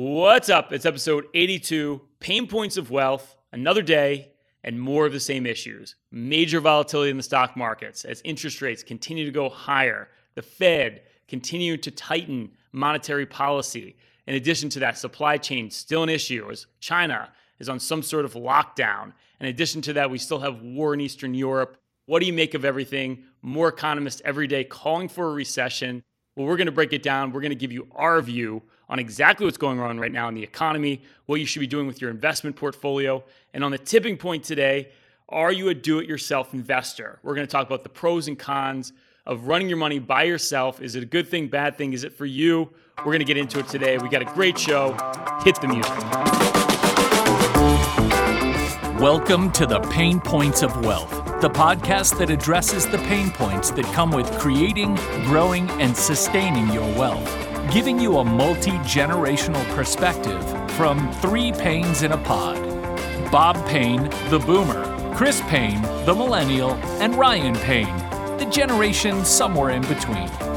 What's up? It's episode 82 Payne Points of Wealth, another day, and more of the same issues. Major volatility in the stock markets as interest rates continue to go higher, the Fed continue to tighten monetary policy. In addition to that, supply chain still an issue as China is on some sort of lockdown. In addition to that, we still have war in Eastern Europe. What do you make of everything? More economists every day calling for a recession. Well, we're going to break it down. We're going to give you our view on exactly what's going on right now in the economy, what you should be doing with your investment portfolio. And on the tipping point today, are you a do it yourself investor? We're going to talk about the pros and cons of running your money by yourself. Is it a good thing, bad thing? Is it for you? We're going to get into it today. We got a great show. Hit the music. Welcome to the Payne Points of Wealth, the podcast that addresses the pain points that come with creating, growing, and sustaining your wealth giving you a multi generational perspective from three Paynes in a pod Bob Payne, the boomer, Chris Payne, the millennial, and Ryan Payne, the generation somewhere in between.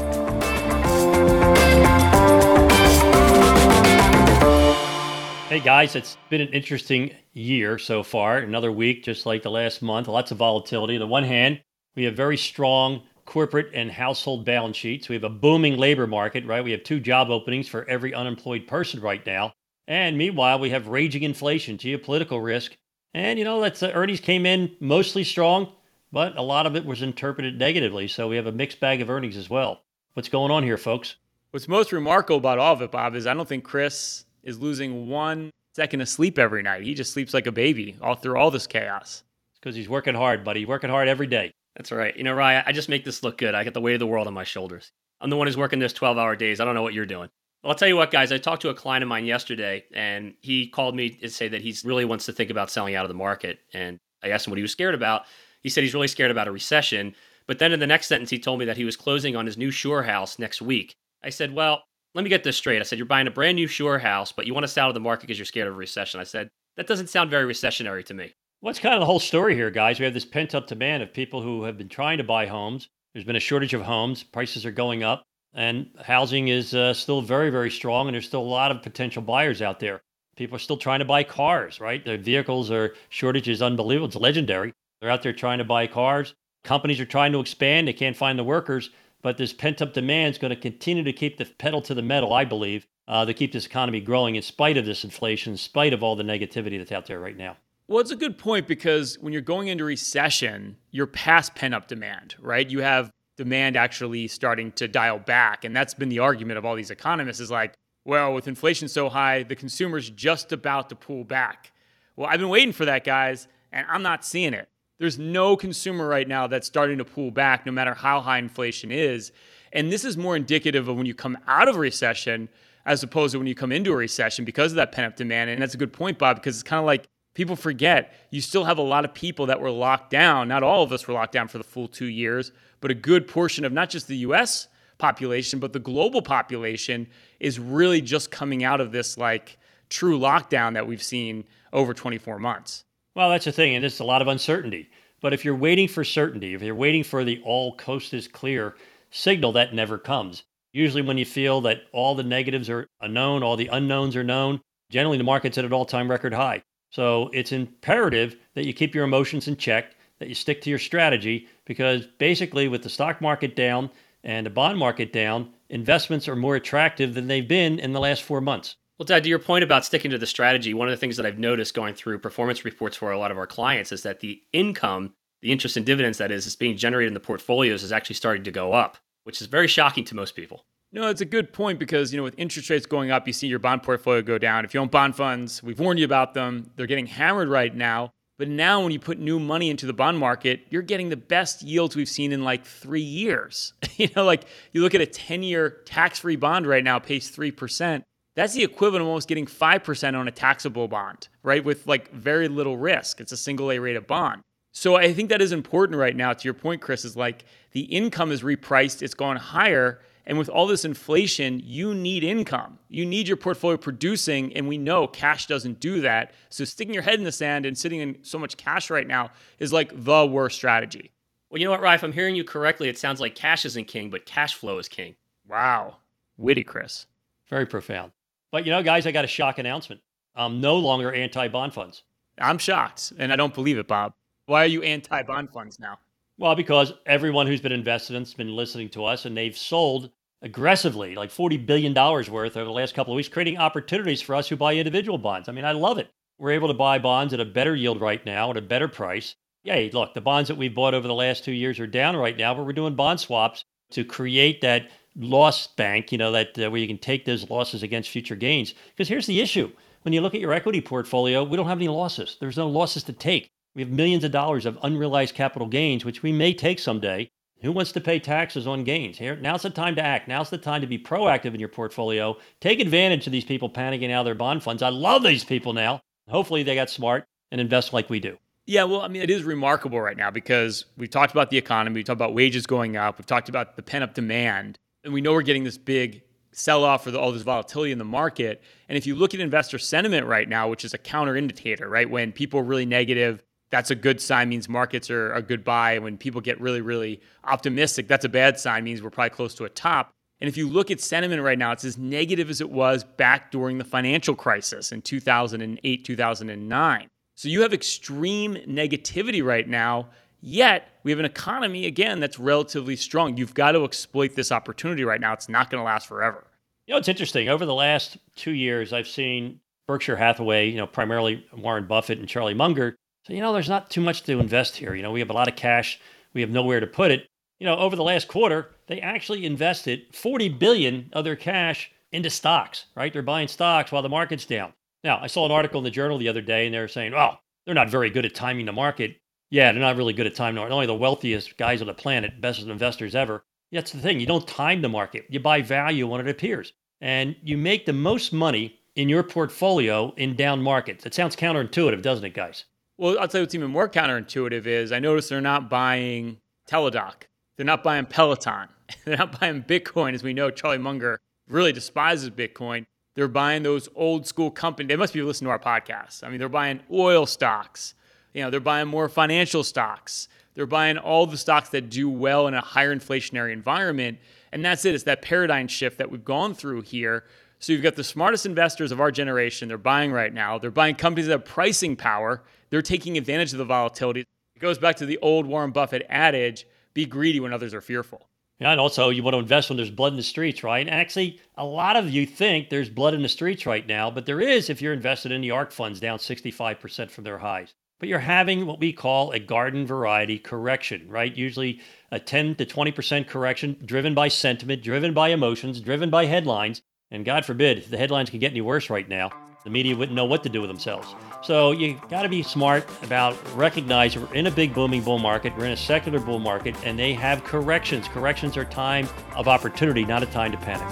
Hey guys, it's been an interesting year so far. Another week, just like the last month, lots of volatility. On the one hand, we have very strong corporate and household balance sheets. We have a booming labor market, right? We have two job openings for every unemployed person right now. And meanwhile, we have raging inflation, geopolitical risk. And, you know, that's, uh, earnings came in mostly strong, but a lot of it was interpreted negatively. So we have a mixed bag of earnings as well. What's going on here, folks? What's most remarkable about all of it, Bob, is I don't think Chris is losing one second of sleep every night. He just sleeps like a baby all through all this chaos. It's because he's working hard, buddy. Working hard every day. That's right. You know, Ryan, I just make this look good. I got the weight of the world on my shoulders. I'm the one who's working this 12 hour days. I don't know what you're doing. Well, I'll tell you what, guys. I talked to a client of mine yesterday, and he called me to say that he really wants to think about selling out of the market. And I asked him what he was scared about. He said he's really scared about a recession. But then in the next sentence, he told me that he was closing on his new shore house next week. I said, Well, let me get this straight. I said, You're buying a brand new sure house, but you want to sell out the market because you're scared of a recession. I said, That doesn't sound very recessionary to me. What's kind of the whole story here, guys? We have this pent up demand of people who have been trying to buy homes. There's been a shortage of homes, prices are going up, and housing is uh, still very, very strong, and there's still a lot of potential buyers out there. People are still trying to buy cars, right? Their vehicles are shortage is unbelievable. It's legendary. They're out there trying to buy cars. Companies are trying to expand. They can't find the workers, but this pent up demand is going to continue to keep the pedal to the metal, I believe, uh, to keep this economy growing in spite of this inflation, in spite of all the negativity that's out there right now. Well, it's a good point because when you're going into recession, you're past pent up demand, right? You have demand actually starting to dial back. And that's been the argument of all these economists is like, well, with inflation so high, the consumer's just about to pull back. Well, I've been waiting for that, guys, and I'm not seeing it. There's no consumer right now that's starting to pull back, no matter how high inflation is. And this is more indicative of when you come out of a recession as opposed to when you come into a recession because of that pent up demand. And that's a good point, Bob, because it's kind of like People forget you still have a lot of people that were locked down. Not all of us were locked down for the full two years, but a good portion of not just the US population, but the global population is really just coming out of this like true lockdown that we've seen over 24 months. Well, that's the thing, and it's a lot of uncertainty. But if you're waiting for certainty, if you're waiting for the all coast is clear signal, that never comes. Usually, when you feel that all the negatives are unknown, all the unknowns are known, generally the market's at an all time record high. So it's imperative that you keep your emotions in check, that you stick to your strategy, because basically, with the stock market down and the bond market down, investments are more attractive than they've been in the last four months. Well, Dad, to your point about sticking to the strategy, one of the things that I've noticed going through performance reports for a lot of our clients is that the income, the interest and dividends that is, is being generated in the portfolios is actually starting to go up, which is very shocking to most people. No, it's a good point because, you know, with interest rates going up, you see your bond portfolio go down. If you own bond funds, we've warned you about them. They're getting hammered right now. But now, when you put new money into the bond market, you're getting the best yields we've seen in like three years. you know, like you look at a 10 year tax free bond right now, pays 3%. That's the equivalent of almost getting 5% on a taxable bond, right? With like very little risk. It's a single A rated bond. So I think that is important right now. To your point, Chris, is like the income is repriced, it's gone higher and with all this inflation, you need income. You need your portfolio producing, and we know cash doesn't do that. So sticking your head in the sand and sitting in so much cash right now is like the worst strategy. Well, you know what, Ryan? If I'm hearing you correctly, it sounds like cash isn't king, but cash flow is king. Wow. Witty, Chris. Very profound. But you know, guys, I got a shock announcement. I'm no longer anti bond funds. I'm shocked, and I don't believe it, Bob. Why are you anti bond funds now? Well, because everyone who's been invested in has been listening to us, and they've sold aggressively, like $40 billion worth over the last couple of weeks, creating opportunities for us who buy individual bonds. I mean, I love it. We're able to buy bonds at a better yield right now, at a better price. Yay, look, the bonds that we've bought over the last two years are down right now, but we're doing bond swaps to create that loss bank, you know, that uh, where you can take those losses against future gains. Because here's the issue. When you look at your equity portfolio, we don't have any losses. There's no losses to take. We have millions of dollars of unrealized capital gains, which we may take someday. Who wants to pay taxes on gains? Here, now's the time to act. Now's the time to be proactive in your portfolio. Take advantage of these people panicking out of their bond funds. I love these people now. Hopefully, they got smart and invest like we do. Yeah, well, I mean, it is remarkable right now because we've talked about the economy, we've talked about wages going up, we've talked about the pent up demand, and we know we're getting this big sell off for all this volatility in the market. And if you look at investor sentiment right now, which is a counter indicator, right? When people are really negative, that's a good sign, means markets are a good buy. When people get really, really optimistic, that's a bad sign, means we're probably close to a top. And if you look at sentiment right now, it's as negative as it was back during the financial crisis in 2008, 2009. So you have extreme negativity right now, yet we have an economy, again, that's relatively strong. You've got to exploit this opportunity right now. It's not going to last forever. You know, it's interesting. Over the last two years, I've seen Berkshire Hathaway, you know, primarily Warren Buffett and Charlie Munger. So, you know, there's not too much to invest here. You know, we have a lot of cash, we have nowhere to put it. You know, over the last quarter, they actually invested 40 billion of their cash into stocks, right? They're buying stocks while the market's down. Now, I saw an article in the journal the other day, and they were saying, "Oh, they're not very good at timing the market." Yeah, they're not really good at. Not only the wealthiest guys on the planet, best investors ever. That's the thing. You don't time the market. You buy value when it appears, and you make the most money in your portfolio in down markets. It sounds counterintuitive, doesn't it, guys? Well, I'll tell you what's even more counterintuitive is I notice they're not buying Teladoc. They're not buying Peloton. They're not buying Bitcoin. As we know, Charlie Munger really despises Bitcoin. They're buying those old school companies. They must be listening to our podcast. I mean, they're buying oil stocks. You know, they're buying more financial stocks. They're buying all the stocks that do well in a higher inflationary environment. And that's it. It's that paradigm shift that we've gone through here. So you've got the smartest investors of our generation. They're buying right now. They're buying companies that have pricing power. They're taking advantage of the volatility. It goes back to the old Warren Buffett adage be greedy when others are fearful. Yeah, and also you want to invest when there's blood in the streets, right? And actually, a lot of you think there's blood in the streets right now, but there is if you're invested in the ARK funds down 65% from their highs. But you're having what we call a garden variety correction, right? Usually a 10 to 20% correction driven by sentiment, driven by emotions, driven by headlines. And God forbid, if the headlines can get any worse right now, the media wouldn't know what to do with themselves. So you got to be smart about recognize we're in a big booming bull market, we're in a secular bull market, and they have corrections. Corrections are time of opportunity, not a time to panic.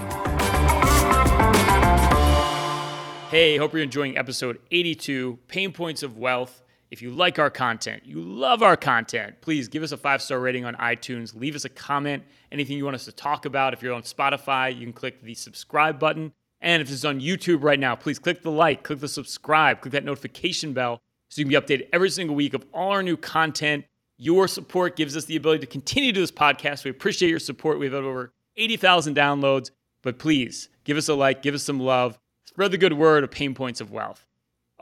Hey, hope you're enjoying episode 82, Payne Points of Wealth. If you like our content, you love our content, please give us a five star rating on iTunes. Leave us a comment, anything you want us to talk about. If you're on Spotify, you can click the subscribe button. And if this is on YouTube right now, please click the like, click the subscribe, click that notification bell so you can be updated every single week of all our new content. Your support gives us the ability to continue to do this podcast. We appreciate your support. We've had over 80,000 downloads, but please give us a like, give us some love, spread the good word of Payne points of wealth.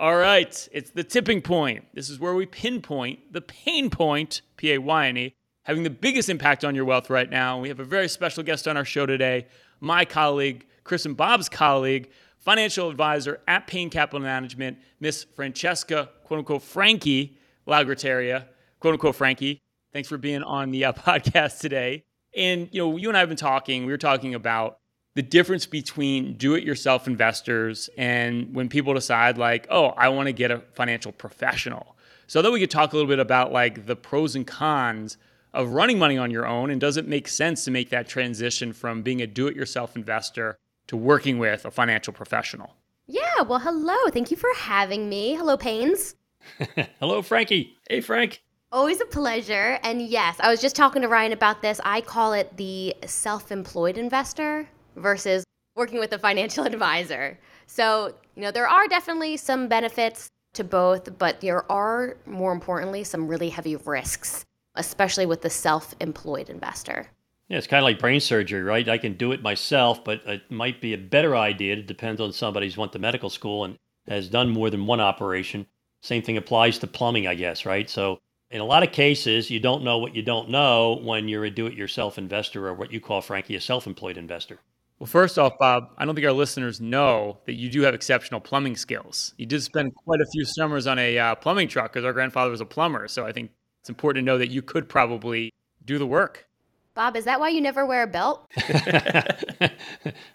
All right, it's the tipping point. This is where we pinpoint the pain point, P A Y N E, having the biggest impact on your wealth right now. We have a very special guest on our show today, my colleague, Chris and Bob's colleague, financial advisor at Payne Capital Management, Miss Francesca, quote unquote, Frankie Lagrateria, quote unquote, Frankie. Thanks for being on the uh, podcast today. And, you know, you and I have been talking, we were talking about the difference between do it yourself investors and when people decide, like, oh, I want to get a financial professional. So that we could talk a little bit about like the pros and cons of running money on your own and does it make sense to make that transition from being a do it yourself investor to working with a financial professional. Yeah, well, hello. Thank you for having me. Hello, Pains. hello, Frankie. Hey, Frank. Always a pleasure. And yes, I was just talking to Ryan about this. I call it the self employed investor versus working with a financial advisor. So, you know, there are definitely some benefits to both, but there are, more importantly, some really heavy risks, especially with the self employed investor. Yeah, it's kind of like brain surgery, right? I can do it myself, but it might be a better idea. It depends on somebody who's went to medical school and has done more than one operation. Same thing applies to plumbing, I guess, right? So in a lot of cases, you don't know what you don't know when you're a do-it-yourself investor or what you call, Frankie, a self-employed investor. Well, first off, Bob, I don't think our listeners know that you do have exceptional plumbing skills. You did spend quite a few summers on a uh, plumbing truck because our grandfather was a plumber. So I think it's important to know that you could probably do the work. Bob, is that why you never wear a belt? I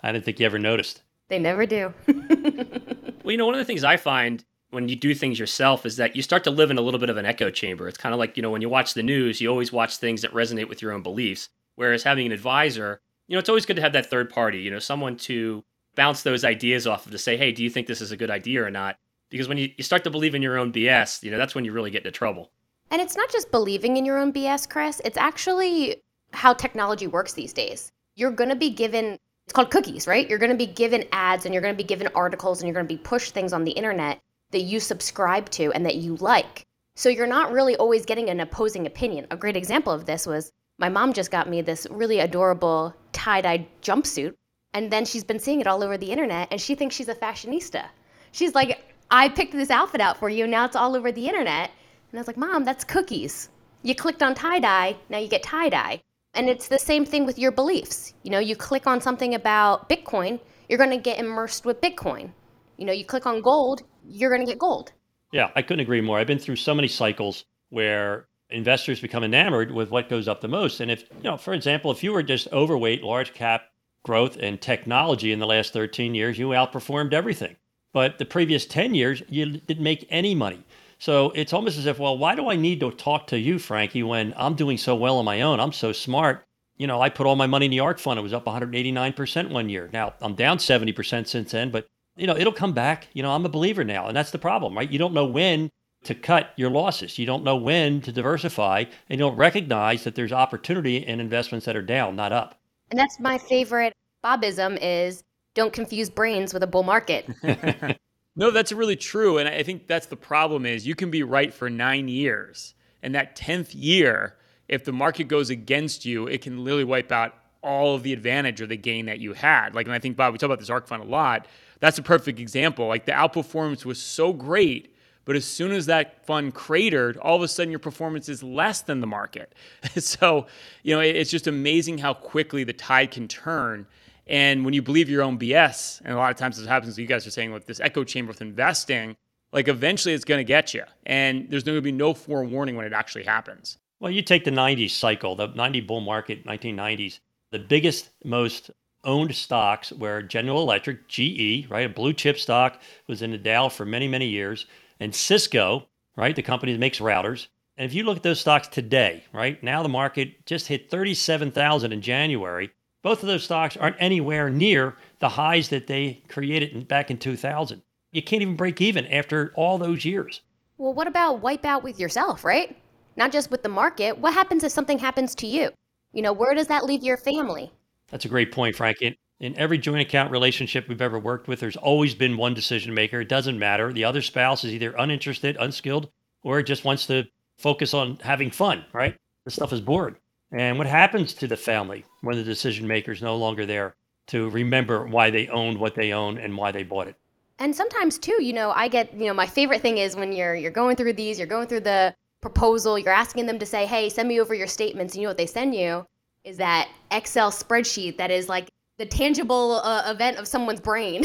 didn't think you ever noticed. They never do. well, you know, one of the things I find when you do things yourself is that you start to live in a little bit of an echo chamber. It's kind of like, you know, when you watch the news, you always watch things that resonate with your own beliefs. Whereas having an advisor, you know, it's always good to have that third party, you know, someone to bounce those ideas off of to say, hey, do you think this is a good idea or not? Because when you, you start to believe in your own BS, you know, that's when you really get into trouble. And it's not just believing in your own BS, Chris. It's actually how technology works these days. You're going to be given, it's called cookies, right? You're going to be given ads and you're going to be given articles and you're going to be pushed things on the internet that you subscribe to and that you like. So you're not really always getting an opposing opinion. A great example of this was my mom just got me this really adorable tie dye jumpsuit. And then she's been seeing it all over the internet and she thinks she's a fashionista. She's like, I picked this outfit out for you. Now it's all over the internet. And I was like, Mom, that's cookies. You clicked on tie dye. Now you get tie dye. And it's the same thing with your beliefs. You know, you click on something about Bitcoin, you're going to get immersed with Bitcoin. You know, you click on gold, you're going to get gold. Yeah, I couldn't agree more. I've been through so many cycles where investors become enamored with what goes up the most. And if, you know, for example, if you were just overweight large cap growth and technology in the last 13 years, you outperformed everything. But the previous 10 years, you didn't make any money. So it's almost as if, well, why do I need to talk to you, Frankie, when I'm doing so well on my own? I'm so smart. You know, I put all my money in the ARK fund. It was up 189% one year. Now I'm down 70% since then, but you know, it'll come back. You know, I'm a believer now. And that's the problem, right? You don't know when to cut your losses. You don't know when to diversify and you don't recognize that there's opportunity in investments that are down, not up. And that's my favorite Bobism is don't confuse brains with a bull market. No, that's really true. And I think that's the problem is you can be right for nine years. And that 10th year, if the market goes against you, it can literally wipe out all of the advantage or the gain that you had. Like, and I think, Bob, we talk about this ARK fund a lot. That's a perfect example. Like, the outperformance was so great, but as soon as that fund cratered, all of a sudden your performance is less than the market. so, you know, it's just amazing how quickly the tide can turn. And when you believe your own BS, and a lot of times this happens, you guys are saying with this echo chamber with investing, like eventually it's going to get you. And there's going to be no forewarning when it actually happens. Well, you take the 90s cycle, the 90 bull market, 1990s, the biggest, most owned stocks were General Electric, GE, right? A blue chip stock was in the Dow for many, many years, and Cisco, right? The company that makes routers. And if you look at those stocks today, right? Now the market just hit 37,000 in January both of those stocks aren't anywhere near the highs that they created back in 2000. You can't even break even after all those years. Well, what about wipe out with yourself, right? Not just with the market. What happens if something happens to you? You know, where does that leave your family? That's a great point, Frank. In, in every joint account relationship we've ever worked with, there's always been one decision maker. It doesn't matter. The other spouse is either uninterested, unskilled, or just wants to focus on having fun, right? This stuff is bored. And what happens to the family when the decision maker is no longer there to remember why they owned what they own and why they bought it? And sometimes too, you know, I get, you know, my favorite thing is when you're you're going through these, you're going through the proposal, you're asking them to say, "Hey, send me over your statements." You know what they send you is that Excel spreadsheet that is like the tangible uh, event of someone's brain.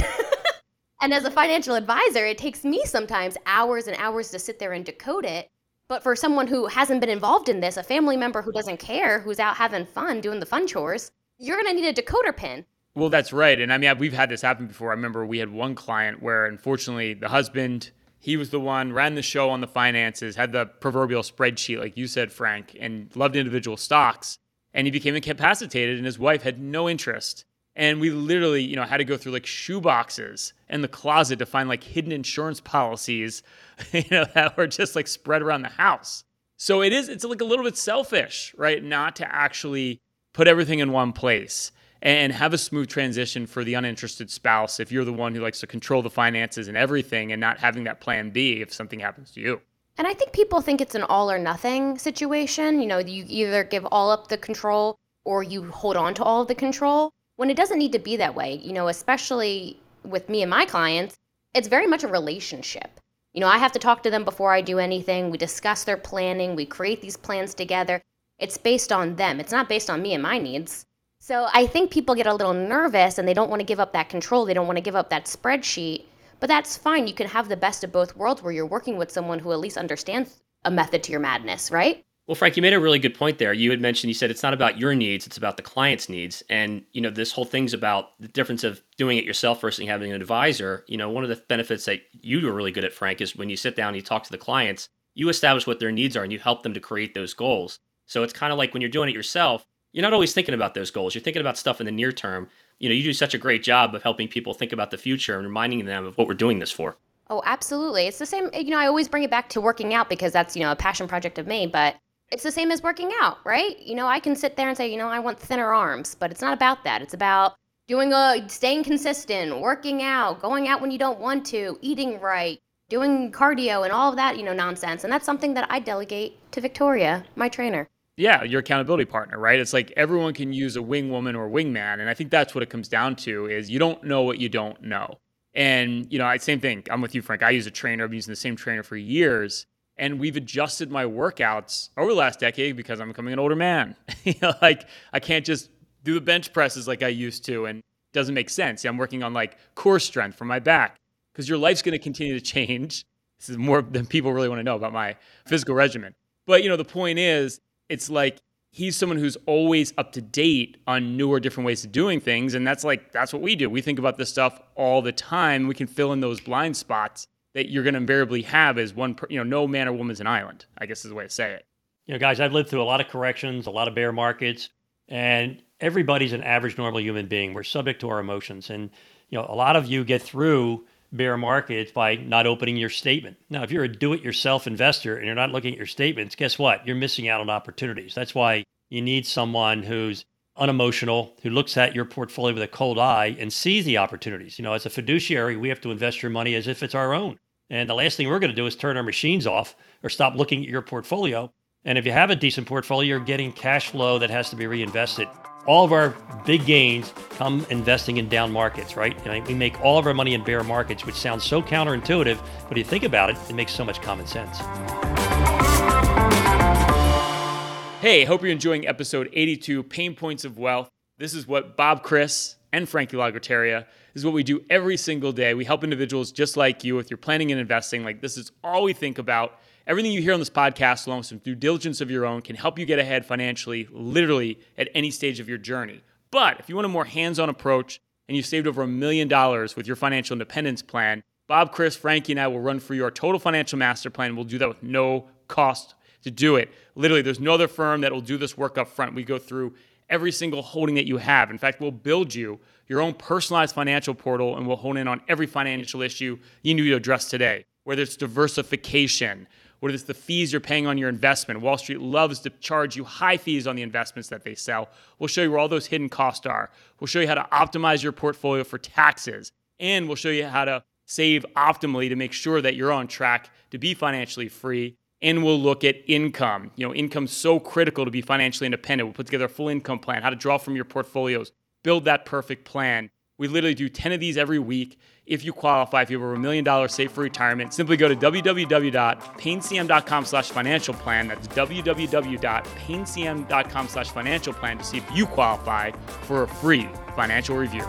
and as a financial advisor, it takes me sometimes hours and hours to sit there and decode it but for someone who hasn't been involved in this, a family member who doesn't care, who's out having fun doing the fun chores, you're going to need a decoder pin. Well, that's right. And I mean, we've had this happen before. I remember we had one client where unfortunately the husband, he was the one, ran the show on the finances, had the proverbial spreadsheet, like you said, Frank, and loved individual stocks. And he became incapacitated, and his wife had no interest and we literally you know had to go through like shoe boxes in the closet to find like hidden insurance policies you know that were just like spread around the house so it is it's like a little bit selfish right not to actually put everything in one place and have a smooth transition for the uninterested spouse if you're the one who likes to control the finances and everything and not having that plan B if something happens to you. And I think people think it's an all or nothing situation. You know, you either give all up the control or you hold on to all of the control when it doesn't need to be that way. You know, especially with me and my clients, it's very much a relationship. You know, I have to talk to them before I do anything. We discuss their planning, we create these plans together. It's based on them, it's not based on me and my needs. So I think people get a little nervous and they don't want to give up that control. They don't want to give up that spreadsheet. But that's fine. You can have the best of both worlds where you're working with someone who at least understands a method to your madness, right? Well, Frank, you made a really good point there. You had mentioned, you said it's not about your needs, it's about the client's needs. And, you know, this whole thing's about the difference of doing it yourself versus having an advisor. You know, one of the benefits that you are really good at, Frank, is when you sit down and you talk to the clients, you establish what their needs are and you help them to create those goals. So it's kind of like when you're doing it yourself, you're not always thinking about those goals. You're thinking about stuff in the near term. You know, you do such a great job of helping people think about the future and reminding them of what we're doing this for. Oh, absolutely. It's the same, you know, I always bring it back to working out because that's, you know, a passion project of me, but it's the same as working out, right? You know, I can sit there and say, you know, I want thinner arms, but it's not about that. It's about doing a staying consistent, working out, going out when you don't want to, eating right, doing cardio and all of that, you know, nonsense. And that's something that I delegate to Victoria, my trainer yeah, your accountability partner, right? It's like everyone can use a wing woman or wingman. And I think that's what it comes down to is you don't know what you don't know. And, you know, I same thing. I'm with you, Frank. I use a trainer. I've been using the same trainer for years. And we've adjusted my workouts over the last decade because I'm becoming an older man. you know, like I can't just do the bench presses like I used to. And it doesn't make sense. I'm working on like core strength for my back because your life's going to continue to change. This is more than people really want to know about my physical regimen. But, you know, the point is, it's like he's someone who's always up to date on newer different ways of doing things and that's like that's what we do we think about this stuff all the time we can fill in those blind spots that you're going to invariably have is one you know no man or woman's an island i guess is the way to say it you know guys i've lived through a lot of corrections a lot of bear markets and everybody's an average normal human being we're subject to our emotions and you know a lot of you get through bear markets by not opening your statement. Now, if you're a do it yourself investor and you're not looking at your statements, guess what? You're missing out on opportunities. That's why you need someone who's unemotional, who looks at your portfolio with a cold eye and sees the opportunities. You know, as a fiduciary, we have to invest your money as if it's our own. And the last thing we're going to do is turn our machines off or stop looking at your portfolio. And if you have a decent portfolio, you're getting cash flow that has to be reinvested all of our big gains come investing in down markets, right? we make all of our money in bear markets, which sounds so counterintuitive, but if you think about it, it makes so much common sense. Hey, hope you're enjoying episode 82, Payne Points of Wealth. This is what Bob Chris and Frankie Lagrateria is what we do every single day. We help individuals just like you with your planning and investing. Like this is all we think about Everything you hear on this podcast, along with some due diligence of your own, can help you get ahead financially, literally at any stage of your journey. But if you want a more hands on approach and you've saved over a million dollars with your financial independence plan, Bob, Chris, Frankie, and I will run for you our total financial master plan. We'll do that with no cost to do it. Literally, there's no other firm that will do this work up front. We go through every single holding that you have. In fact, we'll build you your own personalized financial portal and we'll hone in on every financial issue you need to address today, whether it's diversification, what is the fees you're paying on your investment? Wall Street loves to charge you high fees on the investments that they sell. We'll show you where all those hidden costs are. We'll show you how to optimize your portfolio for taxes. And we'll show you how to save optimally to make sure that you're on track to be financially free. And we'll look at income. You know, income's so critical to be financially independent. We'll put together a full income plan, how to draw from your portfolios, build that perfect plan. We literally do 10 of these every week if you qualify, if you have over a million dollars saved for retirement, simply go to www.paynecm.com slash financial plan. That's www.paynecm.com slash financial plan to see if you qualify for a free financial review.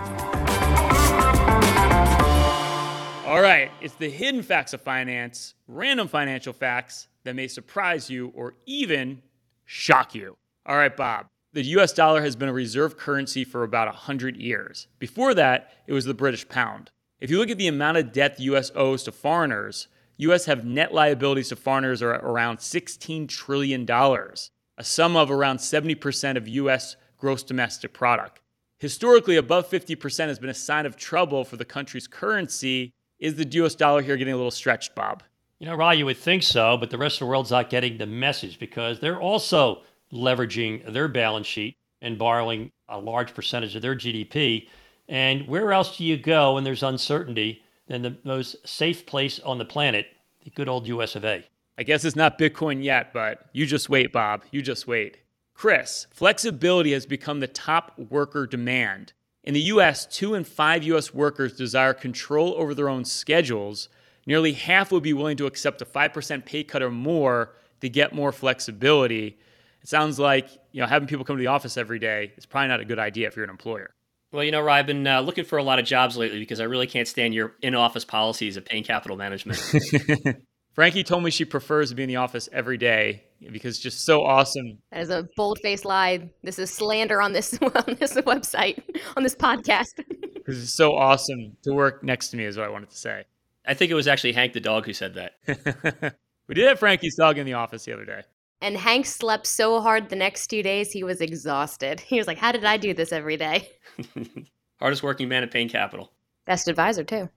All right, it's the hidden facts of finance, random financial facts that may surprise you or even shock you. All right, Bob. The US dollar has been a reserve currency for about 100 years. Before that, it was the British pound. If you look at the amount of debt the U.S. owes to foreigners, U.S. have net liabilities to foreigners are around $16 trillion, a sum of around 70% of U.S. gross domestic product. Historically, above 50% has been a sign of trouble for the country's currency. Is the US dollar here getting a little stretched, Bob? You know, Rod, you would think so, but the rest of the world's not getting the message because they're also leveraging their balance sheet and borrowing a large percentage of their GDP and where else do you go when there's uncertainty than the most safe place on the planet, the good old US of A? I guess it's not Bitcoin yet, but you just wait, Bob. You just wait. Chris, flexibility has become the top worker demand. In the US, two in five US workers desire control over their own schedules. Nearly half would be willing to accept a 5% pay cut or more to get more flexibility. It sounds like you know having people come to the office every day is probably not a good idea if you're an employer. Well, you know, Ryan, I've been uh, looking for a lot of jobs lately because I really can't stand your in-office policies of Payne capital management. Frankie told me she prefers to be in the office every day because it's just so awesome. That is a bold-faced lie. This is slander on this on this website on this podcast. Because it's so awesome to work next to me, is what I wanted to say. I think it was actually Hank the dog who said that. we did have Frankie's dog in the office the other day. And Hank slept so hard the next two days he was exhausted. He was like, "How did I do this every day?" Hardest working man at Payne Capital. Best advisor too.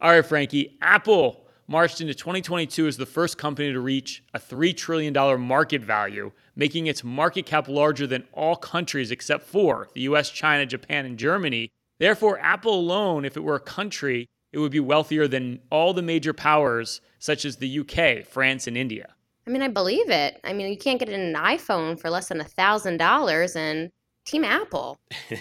All right, Frankie. Apple marched into 2022 as the first company to reach a $3 trillion market value, making its market cap larger than all countries except for the US, China, Japan, and Germany. Therefore, Apple alone, if it were a country, it would be wealthier than all the major powers such as the UK, France, and India. I mean, I believe it. I mean, you can't get an iPhone for less than a thousand dollars, and Team Apple.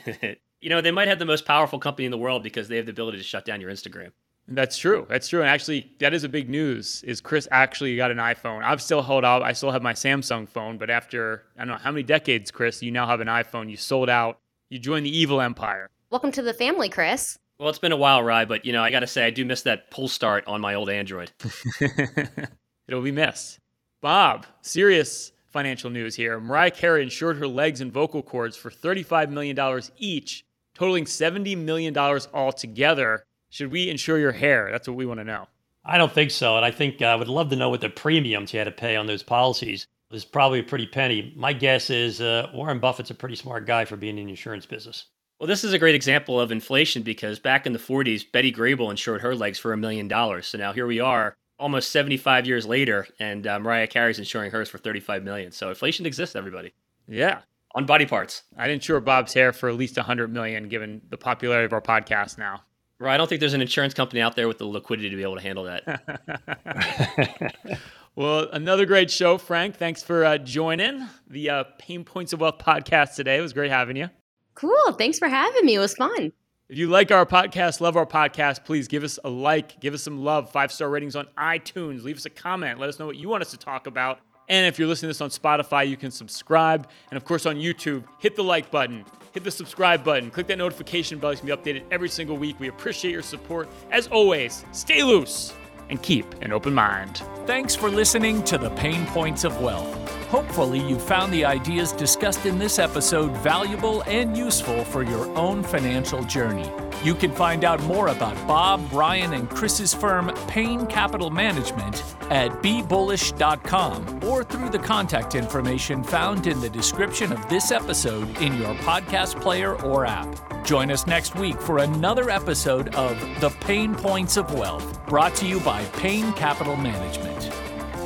you know, they might have the most powerful company in the world because they have the ability to shut down your Instagram. That's true. That's true. And actually, that is a big news. Is Chris actually got an iPhone? I've still held out. I still have my Samsung phone, but after I don't know how many decades, Chris, you now have an iPhone. You sold out. You joined the evil empire. Welcome to the family, Chris. Well, it's been a while, Rye, but you know, I got to say, I do miss that pull start on my old Android. It'll be missed. Bob, serious financial news here. Mariah Carey insured her legs and vocal cords for $35 million each, totaling $70 million altogether. Should we insure your hair? That's what we want to know. I don't think so. And I think uh, I would love to know what the premiums you had to pay on those policies. It was probably a pretty penny. My guess is uh, Warren Buffett's a pretty smart guy for being in the insurance business. Well, this is a great example of inflation because back in the 40s, Betty Grable insured her legs for a million dollars. So now here we are, almost 75 years later, and uh, Mariah Carey's insuring hers for 35 million. So inflation exists, everybody. Yeah. On body parts. I'd insure Bob's hair for at least 100 million, given the popularity of our podcast now. Right. I don't think there's an insurance company out there with the liquidity to be able to handle that. well, another great show, Frank. Thanks for uh, joining the uh, Payne Points of Wealth podcast today. It was great having you. Cool. Thanks for having me. It was fun. If you like our podcast, love our podcast, please give us a like, give us some love, five star ratings on iTunes, leave us a comment, let us know what you want us to talk about. And if you're listening to this on Spotify, you can subscribe. And of course, on YouTube, hit the like button, hit the subscribe button, click that notification bell. You can be updated every single week. We appreciate your support. As always, stay loose and keep an open mind. Thanks for listening to the Payne Points of Wealth. Hopefully, you found the ideas discussed in this episode valuable and useful for your own financial journey. You can find out more about Bob, Ryan, and Chris's firm, Payne Capital Management, at bebullish.com or through the contact information found in the description of this episode in your podcast player or app. Join us next week for another episode of The Payne Points of Wealth, brought to you by Payne Capital Management.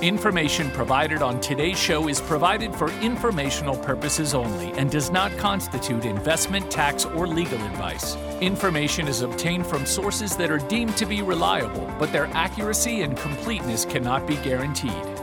Information provided on today's show is provided for informational purposes only and does not constitute investment, tax, or legal advice. Information is obtained from sources that are deemed to be reliable, but their accuracy and completeness cannot be guaranteed.